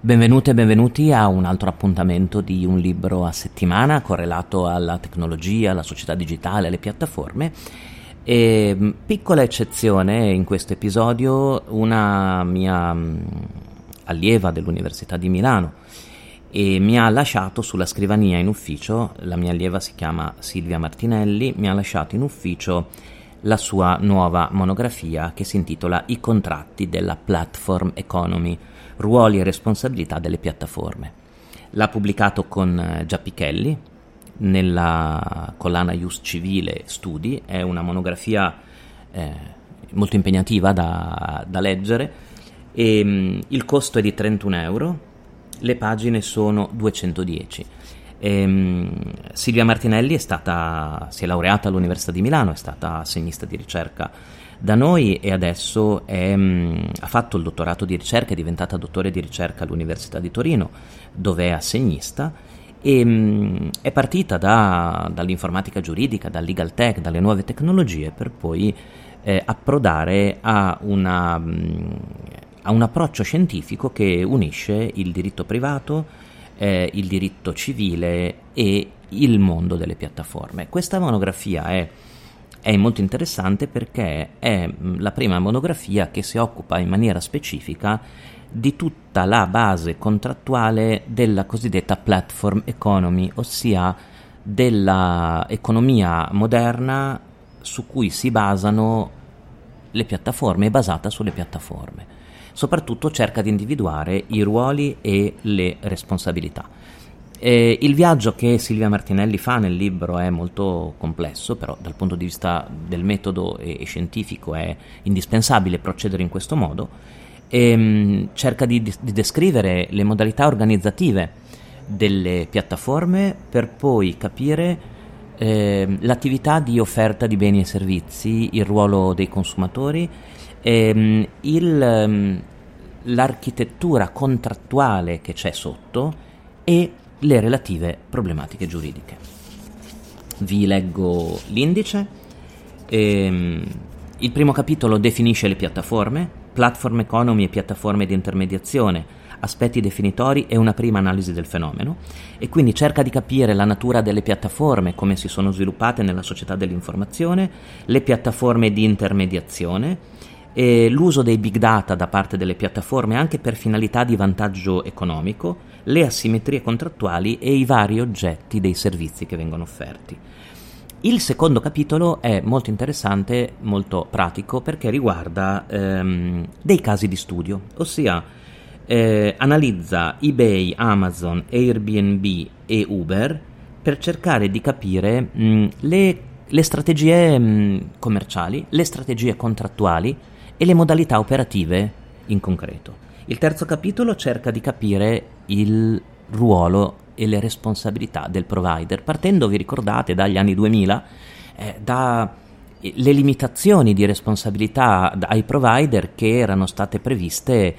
Benvenute e benvenuti a un altro appuntamento di un libro a settimana correlato alla tecnologia, alla società digitale, alle piattaforme. E, mm, piccola eccezione in questo episodio, una mia mm, allieva dell'Università di Milano e mi ha lasciato sulla scrivania in ufficio, la mia allieva si chiama Silvia Martinelli, mi ha lasciato in ufficio la sua nuova monografia che si intitola I contratti della platform economy ruoli e responsabilità delle piattaforme. L'ha pubblicato con eh, Giappichelli nella collana Ius Civile Studi, è una monografia eh, molto impegnativa da, da leggere e mh, mm, il costo è di 31 euro, le pagine sono 210. E, um, Silvia Martinelli è stata, si è laureata all'Università di Milano, è stata assegnista di ricerca da noi e adesso è, mh, mm, ha fatto il dottorato di ricerca, è diventata dottore di ricerca all'Università di Torino, dove è assegnista e mh, mm, è partita da, dall'informatica giuridica, dal legal tech, dalle nuove tecnologie per poi eh, approdare a, una, mh, mm, a, un approccio scientifico che unisce il diritto privato, eh, il diritto civile e il mondo delle piattaforme. Questa monografia è è molto interessante perché è mm, la prima monografia che si occupa in maniera specifica di tutta la base contrattuale della cosiddetta platform economy, ossia dell'economia moderna su cui si basano le piattaforme, è basata sulle piattaforme. Soprattutto cerca di individuare i ruoli e le responsabilità. Eh, il viaggio che Silvia Martinelli fa nel libro è molto complesso, però dal punto di vista del metodo e, e scientifico è indispensabile procedere in questo modo. E, ehm, cerca di, di descrivere le modalità organizzative delle piattaforme per poi capire eh, l'attività di offerta di beni e servizi, il ruolo dei consumatori, ehm, il, ehm, l'architettura contrattuale che c'è sotto e le relative problematiche giuridiche. Vi leggo l'indice. Ehm, il primo capitolo definisce le piattaforme, platform economy e piattaforme di intermediazione, aspetti definitori e una prima analisi del fenomeno e quindi cerca di capire la natura delle piattaforme, come si sono sviluppate nella società dell'informazione, le piattaforme di intermediazione, e l'uso dei big data da parte delle piattaforme anche per finalità di vantaggio economico, le asimmetrie contrattuali e i vari oggetti dei servizi che vengono offerti. Il secondo capitolo è molto interessante, molto pratico, perché riguarda ehm, dei casi di studio, ossia eh, analizza eBay, Amazon, Airbnb e Uber per cercare di capire mh, le, le, strategie mh, commerciali, le strategie contrattuali e le modalità operative in concreto. Il terzo capitolo cerca di capire il ruolo e le responsabilità del provider, partendo, vi ricordate, dagli anni 2000, eh, dalle limitazioni di responsabilità ai provider che erano state previste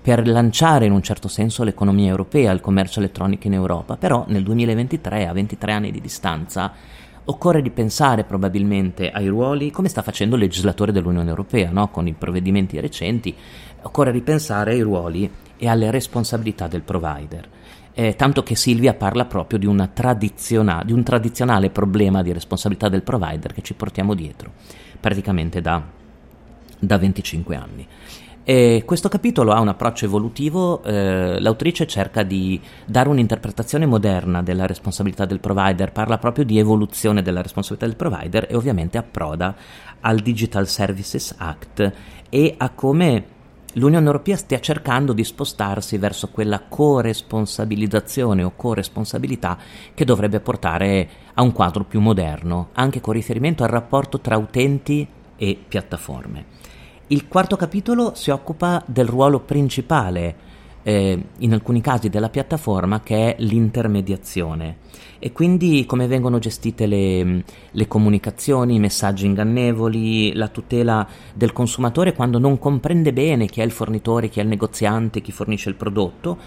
per lanciare in un certo senso l'economia europea, il commercio elettronico in Europa, però nel 2023, a 23 anni di distanza, occorre ripensare probabilmente ai ruoli, come sta facendo il legislatore dell'Unione Europea, no? con i provvedimenti recenti, occorre ripensare ai ruoli e alle responsabilità del provider. Eh, tanto che Silvia parla proprio di, tradiziona- di, un tradizionale problema di responsabilità del provider che ci portiamo dietro praticamente da, da 25 anni. E questo capitolo ha un approccio evolutivo, eh, l'autrice cerca di dare un'interpretazione moderna della responsabilità del provider, parla proprio di evoluzione della responsabilità del provider e ovviamente approda al Digital Services Act e a come l'Unione Europea stia cercando di spostarsi verso quella corresponsabilizzazione o corresponsabilità che dovrebbe portare a un quadro più moderno, anche con riferimento al rapporto tra utenti e piattaforme. Il quarto capitolo si occupa del ruolo principale eh, in alcuni casi della piattaforma che è l'intermediazione e quindi come vengono gestite le, le, comunicazioni, i messaggi ingannevoli, la tutela del consumatore quando non comprende bene chi è il fornitore, chi è il negoziante, chi fornisce il prodotto.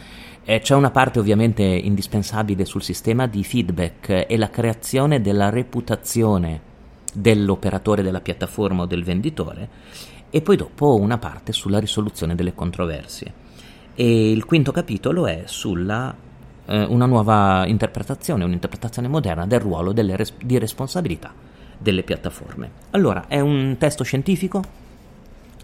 Eh, c'è una parte ovviamente indispensabile sul sistema di feedback e la creazione della reputazione dell'operatore della piattaforma o del venditore e poi dopo una parte sulla risoluzione delle controversie. E il quinto capitolo è sulla eh, una nuova interpretazione, un'interpretazione moderna del ruolo res- di responsabilità delle piattaforme. Allora, è un testo scientifico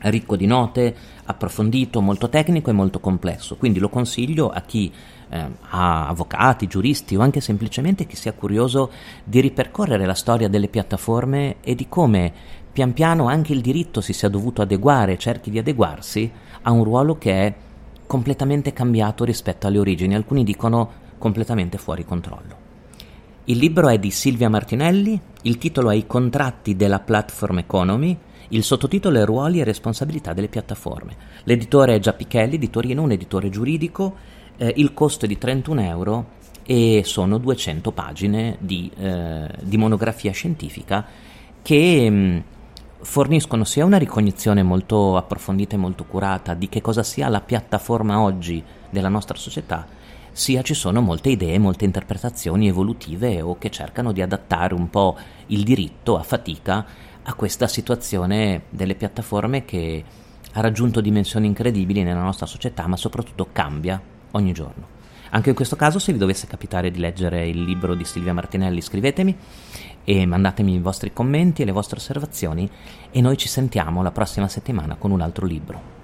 ricco di note, approfondito, molto tecnico e molto complesso, quindi lo consiglio a chi eh, ha avvocati, giuristi o anche semplicemente chi sia curioso di ripercorrere la storia delle piattaforme e di come pian piano anche il diritto si sia dovuto adeguare, cerchi di adeguarsi a un ruolo che è completamente cambiato rispetto alle origini, alcuni dicono completamente fuori controllo. Il libro è di Silvia Martinelli, il titolo è I contratti della platform economy, il sottotitolo è Ruoli e responsabilità delle piattaforme. L'editore è Giappichelli di Torino, un editore giuridico, eh, il costo è di 31 euro e sono 200 pagine di, eh, di monografia scientifica che mh, mm, forniscono sia una ricognizione molto approfondita e molto curata di che cosa sia la piattaforma oggi della nostra società, sia ci sono molte idee, molte interpretazioni evolutive o che cercano di adattare un po' il diritto a fatica a questa situazione delle piattaforme che ha raggiunto dimensioni incredibili nella nostra società, ma soprattutto cambia ogni giorno. Anche in questo caso, se vi dovesse capitare di leggere il libro di Silvia Martinelli, scrivetemi e mandatemi i vostri commenti e le vostre osservazioni e noi ci sentiamo la prossima settimana con un altro libro.